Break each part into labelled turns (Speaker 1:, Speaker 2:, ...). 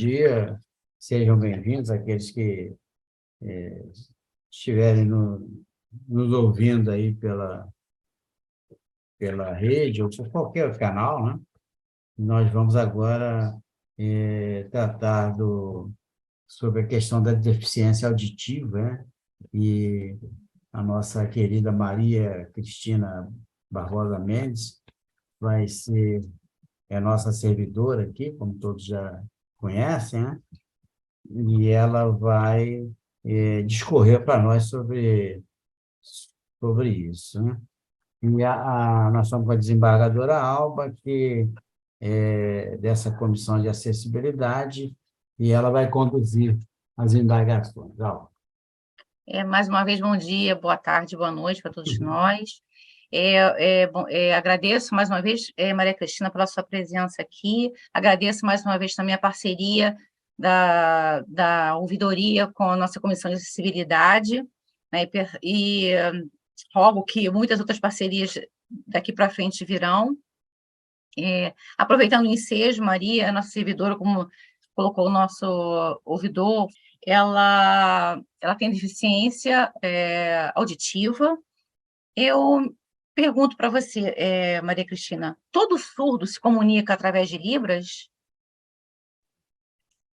Speaker 1: dia, sejam bem-vindos aqueles que é, estiverem no, nos ouvindo aí pela, pela rede ou por qualquer canal, né? Nós vamos agora é, tratar do, sobre a questão da deficiência auditiva, né? E a nossa querida Maria Cristina Barbosa Mendes vai ser é nossa servidora aqui, como todos já conhecem, né? E ela vai é, discorrer para nós sobre, sobre isso, né? E a, a, nós estamos com a desembargadora Alba, que é dessa comissão de acessibilidade, e ela vai conduzir as indagações. Alba.
Speaker 2: É, mais uma vez, bom dia, boa tarde, boa noite para todos uhum. nós. É, é, é, agradeço mais uma vez, é, Maria Cristina, pela sua presença aqui. Agradeço mais uma vez também a parceria da, da ouvidoria com a nossa Comissão de Acessibilidade, né, e, e rogo que muitas outras parcerias daqui para frente virão. É, aproveitando o ensejo, Maria, nossa servidora, como colocou o nosso ouvidor, ela, ela tem deficiência é, auditiva. Eu Pergunto para você, é, Maria Cristina, todo surdo se comunica através de Libras?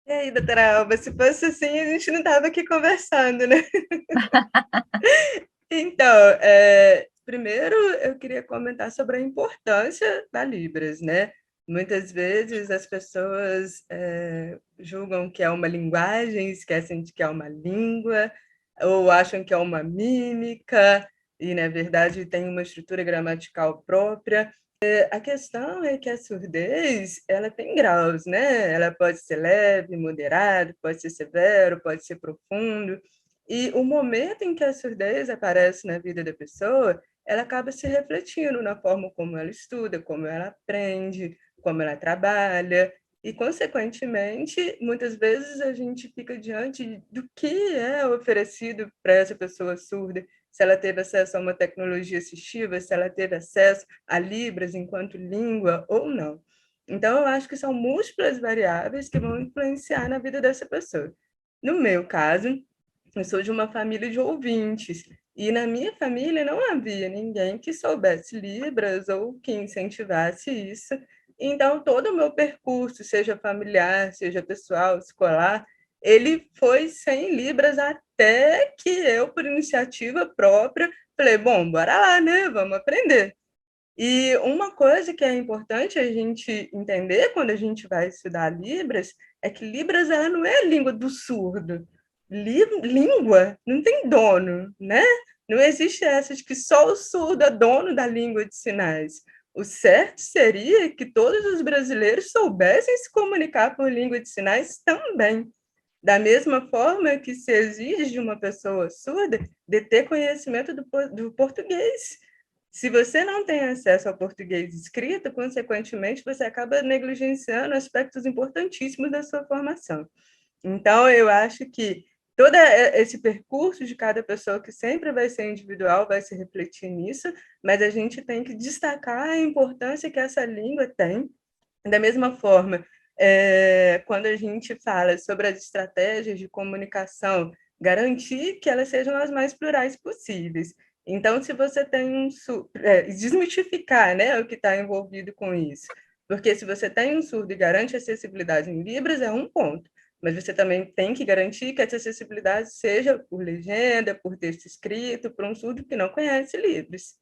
Speaker 3: E aí, doutora Alba, se fosse assim, a gente não estava aqui conversando, né? então, é, primeiro eu queria comentar sobre a importância da Libras, né? Muitas vezes as pessoas é, julgam que é uma linguagem, esquecem de que é uma língua, ou acham que é uma mímica, e, na verdade, tem uma estrutura gramatical própria. É, a questão é que a surdez ela tem graus, né? Ela pode ser leve, moderado, pode ser severo, pode ser profundo. E o momento em que a surdez aparece na vida da pessoa, ela acaba se refletindo na forma como ela estuda, como ela aprende, como ela trabalha. E, consequentemente, muitas vezes a gente fica diante do que é oferecido para essa pessoa surda se ela teve acesso a uma tecnologia assistiva, se ela teve acesso a Libras enquanto língua ou não. Então, eu acho que são múltiplas variáveis que vão influenciar na vida dessa pessoa. No meu caso, eu sou de uma família de ouvintes, e na minha família não havia ninguém que soubesse Libras ou que incentivasse isso. Então, todo o meu percurso, seja familiar, seja pessoal, escolar, ele foi sem libras até que eu, por iniciativa própria, falei, bom, bora lá, né? Vamos aprender. E uma coisa que é importante a gente entender quando a gente vai estudar Libras é que Libras ela não é língua do surdo. língua não tem dono, né? Não existe essa de que só o surdo é dono da língua de sinais. O certo seria que todos os brasileiros soubessem se comunicar por língua de sinais também. Da mesma forma que se exige de uma pessoa surda de ter conhecimento do, do português. Se você não tem acesso ao português escrito, consequentemente, você acaba negligenciando aspectos importantíssimos da sua formação. Então, eu acho que todo esse percurso de cada pessoa, que sempre vai ser individual, vai se refletir nisso, mas a gente tem que destacar a importância que essa língua tem. Da mesma forma é, quando a gente fala sobre as estratégias de comunicação, garantir que elas sejam as mais plurais possíveis. Então, se você tem um... É, desmistificar né, o que está envolvido com isso. Porque se você tem um surdo e garante acessibilidade em Libras, é um ponto. Mas você também tem que garantir que essa acessibilidade seja por legenda, por texto escrito, para um surdo que não conhece Libras.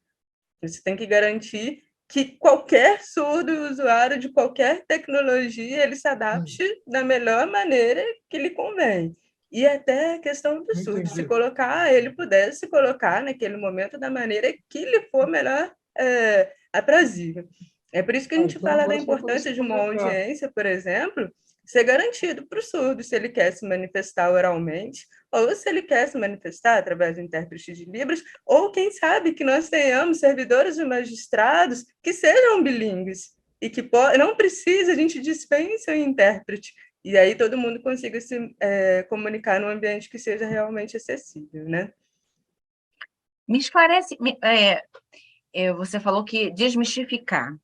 Speaker 3: Você tem que garantir que qualquer surdo usuário de qualquer tecnologia ele se adapte hum. da melhor maneira que lhe convém. E até a questão do surdo, se colocar, ele pudesse se colocar naquele momento da maneira que lhe for melhor é, aprazível. É por isso que a gente então, fala da importância de uma audiência, por exemplo, ser garantido para o surdo, se ele quer se manifestar oralmente, ou se ele quer se manifestar através do intérprete de Libras, ou quem sabe que nós tenhamos servidores e magistrados que sejam bilíngues e que não precisa, a gente dispensa o intérprete, e aí todo mundo consiga se é, comunicar num ambiente que seja realmente acessível, né?
Speaker 2: Me esclarece, é, é, você falou que desmistificar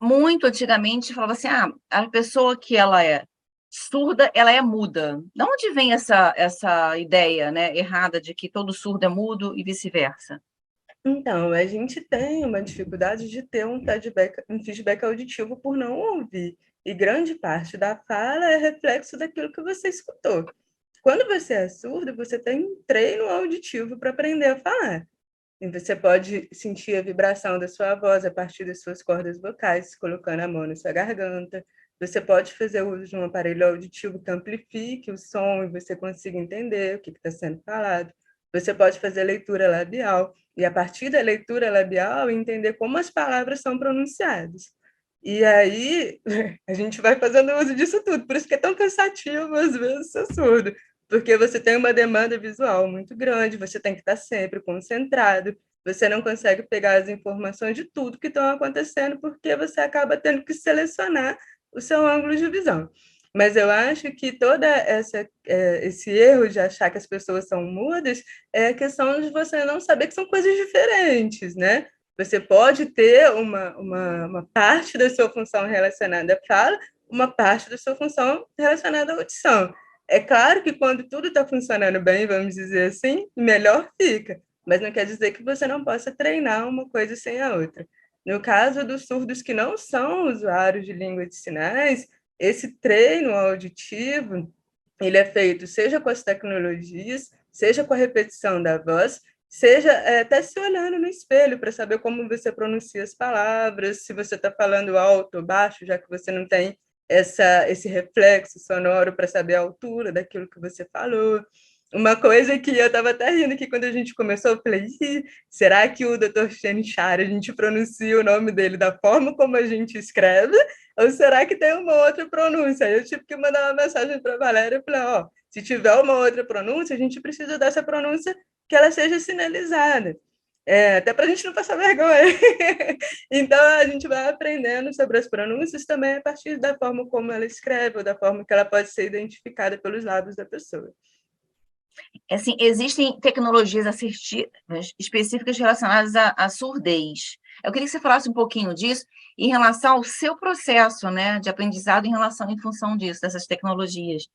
Speaker 2: muito antigamente falava assim, ah, a pessoa que ela é surda, ela é muda. De onde vem essa, essa ideia né, errada de que todo surdo é mudo e vice-versa?
Speaker 3: Então, a gente tem uma dificuldade de ter um feedback, um feedback auditivo por não ouvir. E grande parte da fala é reflexo daquilo que você escutou. Quando você é surdo, você tem um treino auditivo para aprender a falar. E você pode sentir a vibração da sua voz a partir das suas cordas vocais, colocando a mão na sua garganta. Você pode fazer uso de um aparelho auditivo que amplifique o som e você consiga entender o que está sendo falado. Você pode fazer leitura labial e, a partir da leitura labial, entender como as palavras são pronunciadas. E aí, a gente vai fazendo uso disso tudo. Por isso que é tão cansativo, às vezes, ser surdo porque você tem uma demanda visual muito grande, você tem que estar sempre concentrado, você não consegue pegar as informações de tudo que estão acontecendo, porque você acaba tendo que selecionar o seu ângulo de visão. Mas eu acho que toda essa é, esse erro de achar que as pessoas são mudas é a questão de você não saber que são coisas diferentes, né? Você pode ter uma, uma, uma parte da sua função relacionada à fala, uma parte da sua função relacionada à audição. É claro que quando tudo está funcionando bem, vamos dizer assim, melhor fica, mas não quer dizer que você não possa treinar uma coisa sem a outra. No caso dos surdos que não são usuários de língua de sinais, esse treino auditivo, ele é feito seja com as tecnologias, seja com a repetição da voz, seja é, até se olhando no espelho para saber como você pronuncia as palavras, se você está falando alto ou baixo, já que você não tem essa, esse reflexo sonoro para saber a altura daquilo que você falou. Uma coisa que eu estava até rindo aqui quando a gente começou, eu falei, será que o Dr. Chenichar, a gente pronuncia o nome dele da forma como a gente escreve? Ou será que tem uma outra pronúncia? Eu tive que mandar uma mensagem para a Valéria e falei, ó, oh, se tiver uma outra pronúncia, a gente precisa dessa pronúncia que ela seja sinalizada é, até para a gente não passar vergonha. então, a gente vai aprendendo sobre as pronúncias também a partir da forma como ela escreve, ou da forma que ela pode ser identificada pelos lábios da pessoa.
Speaker 2: Assim, existem tecnologias assistivas específicas relacionadas à, à surdez. Eu queria que você falasse um pouquinho disso em relação ao seu processo né, de aprendizado em relação em função disso, dessas tecnologias.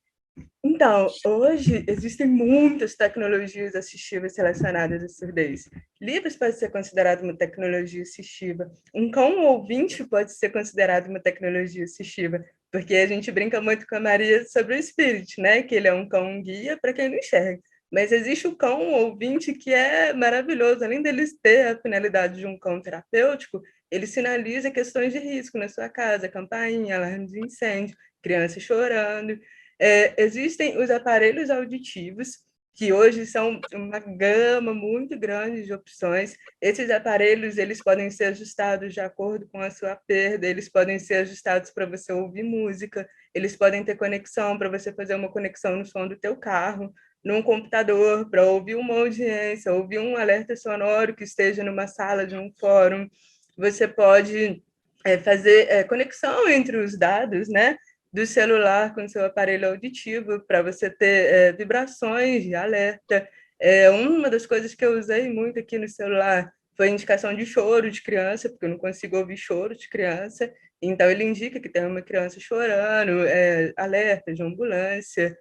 Speaker 3: Então, hoje existem muitas tecnologias assistivas relacionadas à surdez. Libras pode ser considerado uma tecnologia assistiva. Um cão ouvinte pode ser considerado uma tecnologia assistiva, porque a gente brinca muito com a Maria sobre o Spirit, né? Que ele é um cão guia para quem não enxerga. Mas existe o cão ouvinte que é maravilhoso. Além dele ter a finalidade de um cão terapêutico, ele sinaliza questões de risco na sua casa, campainha, alarme de incêndio, criança chorando. É, existem os aparelhos auditivos, que hoje são uma gama muito grande de opções. Esses aparelhos eles podem ser ajustados de acordo com a sua perda, eles podem ser ajustados para você ouvir música, eles podem ter conexão para você fazer uma conexão no som do teu carro, num computador, para ouvir uma audiência, ouvir um alerta sonoro que esteja numa sala de um fórum. Você pode é, fazer é, conexão entre os dados, né? Do celular com seu aparelho auditivo para você ter é, vibrações de alerta. É, uma das coisas que eu usei muito aqui no celular foi indicação de choro de criança, porque eu não consigo ouvir choro de criança. Então, ele indica que tem uma criança chorando, é, alerta de ambulância.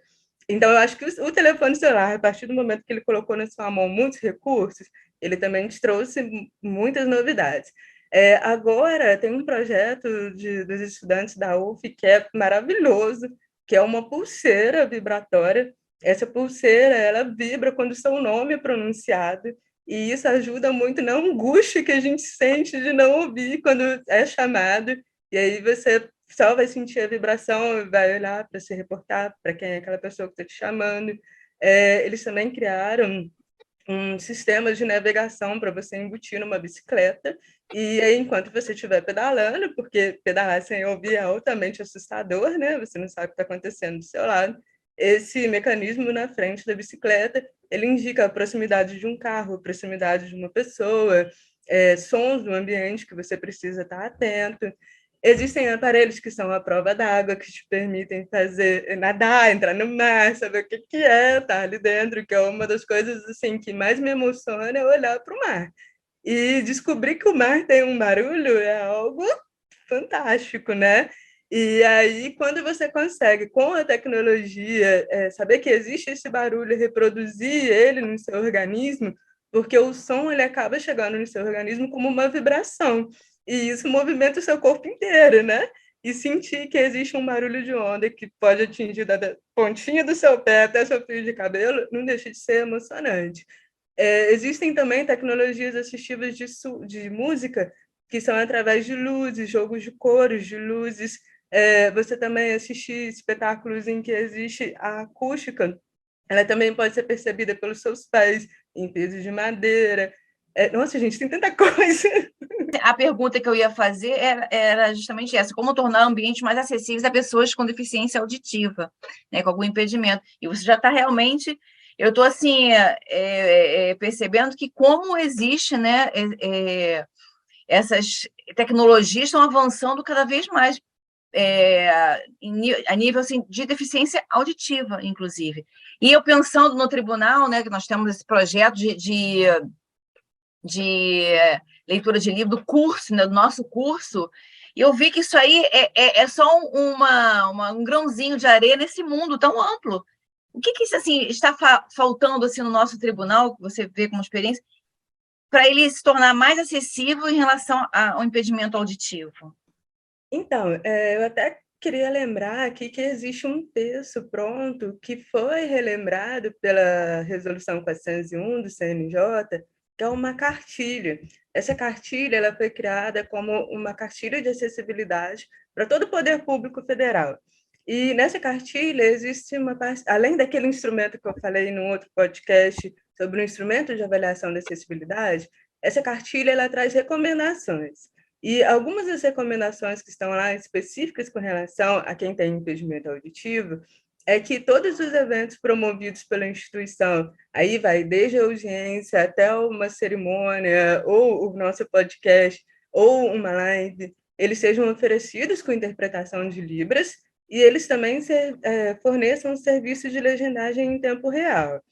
Speaker 3: Então, eu acho que o, telefone celular, a partir do momento que ele colocou na sua mão muitos recursos, ele também trouxe muitas novidades. É, agora tem um projeto de, dos estudantes da UF que é maravilhoso, que é uma pulseira vibratória. Essa pulseira ela vibra quando seu nome é pronunciado e isso ajuda muito na angústia que a gente sente de não ouvir quando é chamado. E aí você só vai sentir a vibração vai olhar para se reportar para quem é aquela pessoa que está te chamando. É, eles também criaram um sistema de navegação para você embutir numa bicicleta e aí, enquanto você estiver pedalando, porque pedalar sem ouvir é altamente assustador, né? Você não sabe o que está acontecendo do seu lado. Esse mecanismo na frente da bicicleta, ele indica a proximidade de um carro, a proximidade de uma pessoa, é, sons do ambiente que você precisa estar atento. Existem aparelhos que são a prova d'água, que te permitem fazer nadar, entrar no mar, saber o que, que é estar ali dentro, que é uma das coisas assim que mais me emociona é olhar para o mar. E descobrir que o mar tem um barulho é algo fantástico, né? E aí, quando você consegue, com a tecnologia, é, saber que existe esse barulho, reproduzir ele no seu organismo, porque o som ele acaba chegando no seu organismo como uma vibração, e isso movimenta o seu corpo inteiro, né? E sentir que existe um barulho de onda que pode atingir da pontinha do seu pé até seu fio de cabelo, não deixa de ser emocionante. É, existem também tecnologias assistivas de, de música que são através de luzes, jogos de cores, de luzes, é, você também assistir espetáculos em que existe a acústica, ela também pode ser percebida pelos seus pés, em pesos de madeira. É, nossa, gente, tem tanta coisa.
Speaker 2: A pergunta que eu ia fazer era, era justamente essa: como tornar ambientes mais acessíveis a pessoas com deficiência auditiva, né, com algum impedimento. E você já está realmente eu estou assim é, é, é, percebendo que como existe, né, é, é essas tecnologias estão avançando cada vez mais é, a nível assim, de deficiência auditiva, inclusive. E eu pensando no tribunal, né, que nós temos esse projeto de, de, de leitura de livro do curso, né, do nosso curso, e eu vi que isso aí é, é, é só uma, uma, um grãozinho de areia nesse mundo tão amplo. O que, que assim, está fa faltando assim, no nosso tribunal, que você vê como experiência, para ele se tornar mais acessível em relação ao impedimento auditivo?
Speaker 3: Então, é, eu até queria lembrar aqui que existe um texto pronto que foi relembrado pela Resolução 401 do CNJ, que é uma cartilha. Essa cartilha ela foi criada como uma cartilha de acessibilidade para todo o poder público federal. E nessa cartilha existe uma além daquele instrumento que eu falei no outro podcast sobre o instrumento de avaliação da acessibilidade, essa cartilha ela traz recomendações. E algumas das recomendações que estão lá específicas com relação a quem tem impedimento auditivo é que todos os eventos promovidos pela instituição, aí vai desde a audiência até uma cerimônia, ou o nosso podcast, ou uma live, eles sejam oferecidos com interpretação de Libras e eles também ser, é, forneçam serviços de legendagem em tempo real.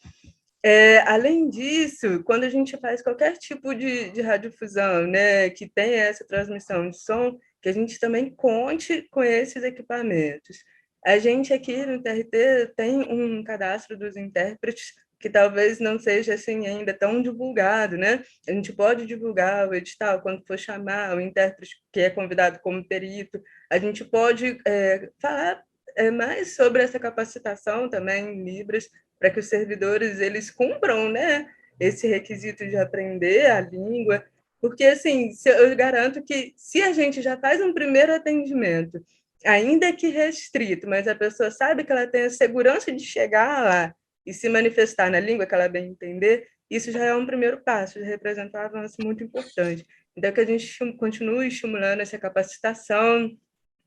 Speaker 3: É, além disso, quando a gente faz qualquer tipo de, de radiodifusão, né, que tenha essa transmissão de som, que a gente também conte com esses equipamentos. A gente aqui no TRT tem um cadastro dos intérpretes que talvez não seja assim ainda tão divulgado, né? A gente pode divulgar o edital quando for chamar o intérprete que é convidado como perito. A gente pode é, falar é, mais sobre essa capacitação também em Libras para que os servidores eles cumpram, né, esse requisito de aprender a língua, porque assim, eu garanto que se a gente já faz um primeiro atendimento, ainda que restrito, mas a pessoa sabe que ela tem a segurança de chegar lá e se manifestar na língua que ela bem entender, isso já é um primeiro passo, já representa um avanço muito importante. Então, que a gente continue estimulando essa capacitação,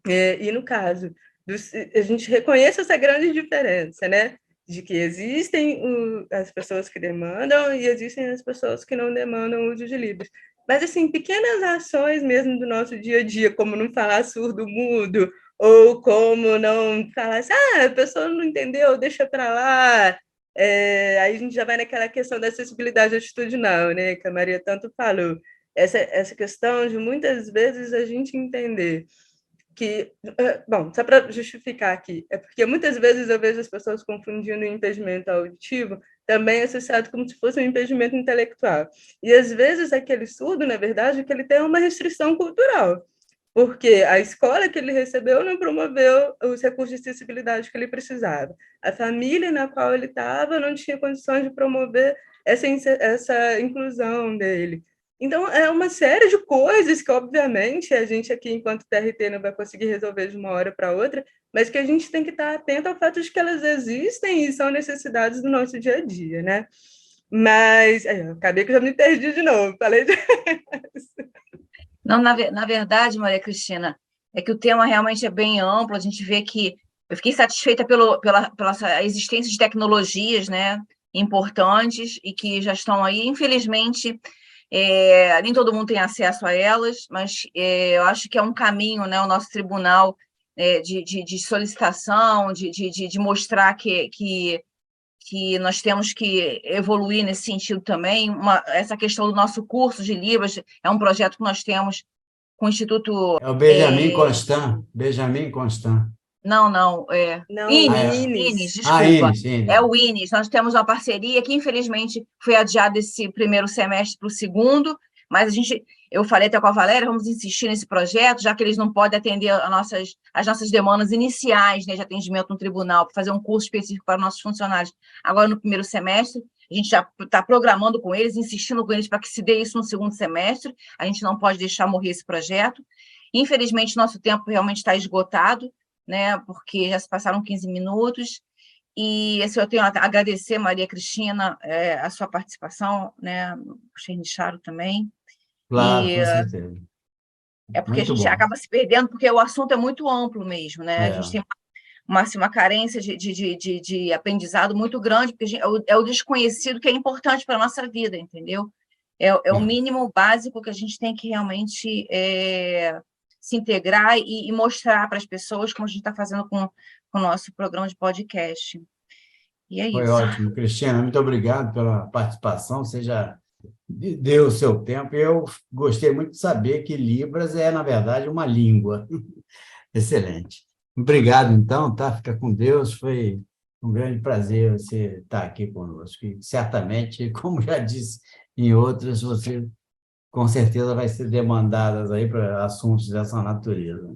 Speaker 3: é, e no caso, a gente reconheça essa grande diferença, né? de que existem as pessoas que demandam e existem as pessoas que não demandam o uso de Libras. Mas, assim, pequenas ações mesmo do nosso dia a dia, como não falar surdo-mudo, ou como não falar assim, ah, a pessoa não entendeu, deixa para lá. É, aí a gente já vai naquela questão da acessibilidade atitudinal, né, que a Maria tanto falou. Essa, essa questão de muitas vezes a gente entender que, eh, bom, só para justificar aqui, é porque muitas vezes eu vejo as pessoas confundindo o impedimento auditivo também associado como se fosse um impedimento intelectual. E às vezes aquele surdo, na verdade, que ele tem uma restrição cultural, porque a escola que ele recebeu não promoveu os recursos de acessibilidade que ele precisava. A família na qual ele estava não tinha condições de promover essa, essa inclusão dele. Então, é uma série de coisas que, obviamente, a gente aqui, enquanto TRT, não vai conseguir resolver de uma hora para outra, mas que a gente tem que estar atento ao fato de que elas existem e são necessidades do nosso dia a dia, né? Mas, é, acabei que já me perdi de novo, falei de...
Speaker 2: Não, na, na verdade, Maria Cristina, é que o tema realmente é bem amplo, a gente vê que eu fiquei satisfeita pelo, pela, pela existência de tecnologias, né, importantes e que já estão aí, infelizmente, é, nem todo mundo tem acesso a elas, mas é, eu acho que é um caminho, né, o nosso tribunal é, de, de, de, solicitação, de, de, de mostrar que, que, que nós temos que evoluir nesse sentido também. Uma, essa questão do nosso curso de Libras é um projeto que nós temos com o Instituto...
Speaker 1: É o Benjamin
Speaker 2: É.
Speaker 1: Constant, Benjamin Constant.
Speaker 2: Não, não, é...
Speaker 3: Não,
Speaker 2: Ines,
Speaker 1: Ah, é.
Speaker 3: Ines.
Speaker 2: Ines, desculpa.
Speaker 1: Ah, Ines, Ines.
Speaker 2: É o INES, nós temos uma parceria que, infelizmente, foi adiado esse primeiro semestre para o segundo, mas a gente, eu falei até com a Valéria, vamos insistir nesse projeto, já que eles não podem atender a nossas, as nossas demandas iniciais né, de atendimento no tribunal, para fazer um curso específico para nossos funcionários agora no primeiro semestre. A gente já está programando com eles, insistindo com eles para que se dê isso no segundo semestre. A gente não pode deixar morrer esse projeto. Infelizmente, nosso tempo realmente está esgotado, né, porque já se passaram 15 minutos. E assim, eu tenho a agradecer, Maria Cristina, eh, a sua participação, né, o Chernicharo também.
Speaker 1: Claro,
Speaker 2: e,
Speaker 1: com certeza.
Speaker 2: É porque
Speaker 1: Muito
Speaker 2: a gente
Speaker 1: bom.
Speaker 2: acaba se perdendo, porque o assunto é muito amplo mesmo, né? A
Speaker 1: É.
Speaker 2: gente tem uma, assim, uma carência de, de, de, de, aprendizado muito grande, porque a gente- é, o, é o desconhecido que é importante para a nossa vida, entendeu? É, é o mínimo básico que a gente tem que realmente eh, se integrar e, e mostrar para as pessoas, como a gente está fazendo com, com o nosso programa de podcast. E é
Speaker 1: Foi
Speaker 2: isso.
Speaker 1: ótimo, Cristina. Muito obrigado pela participação. Você já deu o seu tempo. Eu gostei muito de saber que Libras é, na verdade, uma língua. Excelente. Obrigado, então, tá? Fica com Deus. Foi um grande prazer você estar aqui conosco. E certamente, como já disse em outras, você com certeza vai ser demandada aí para assuntos dessa natureza.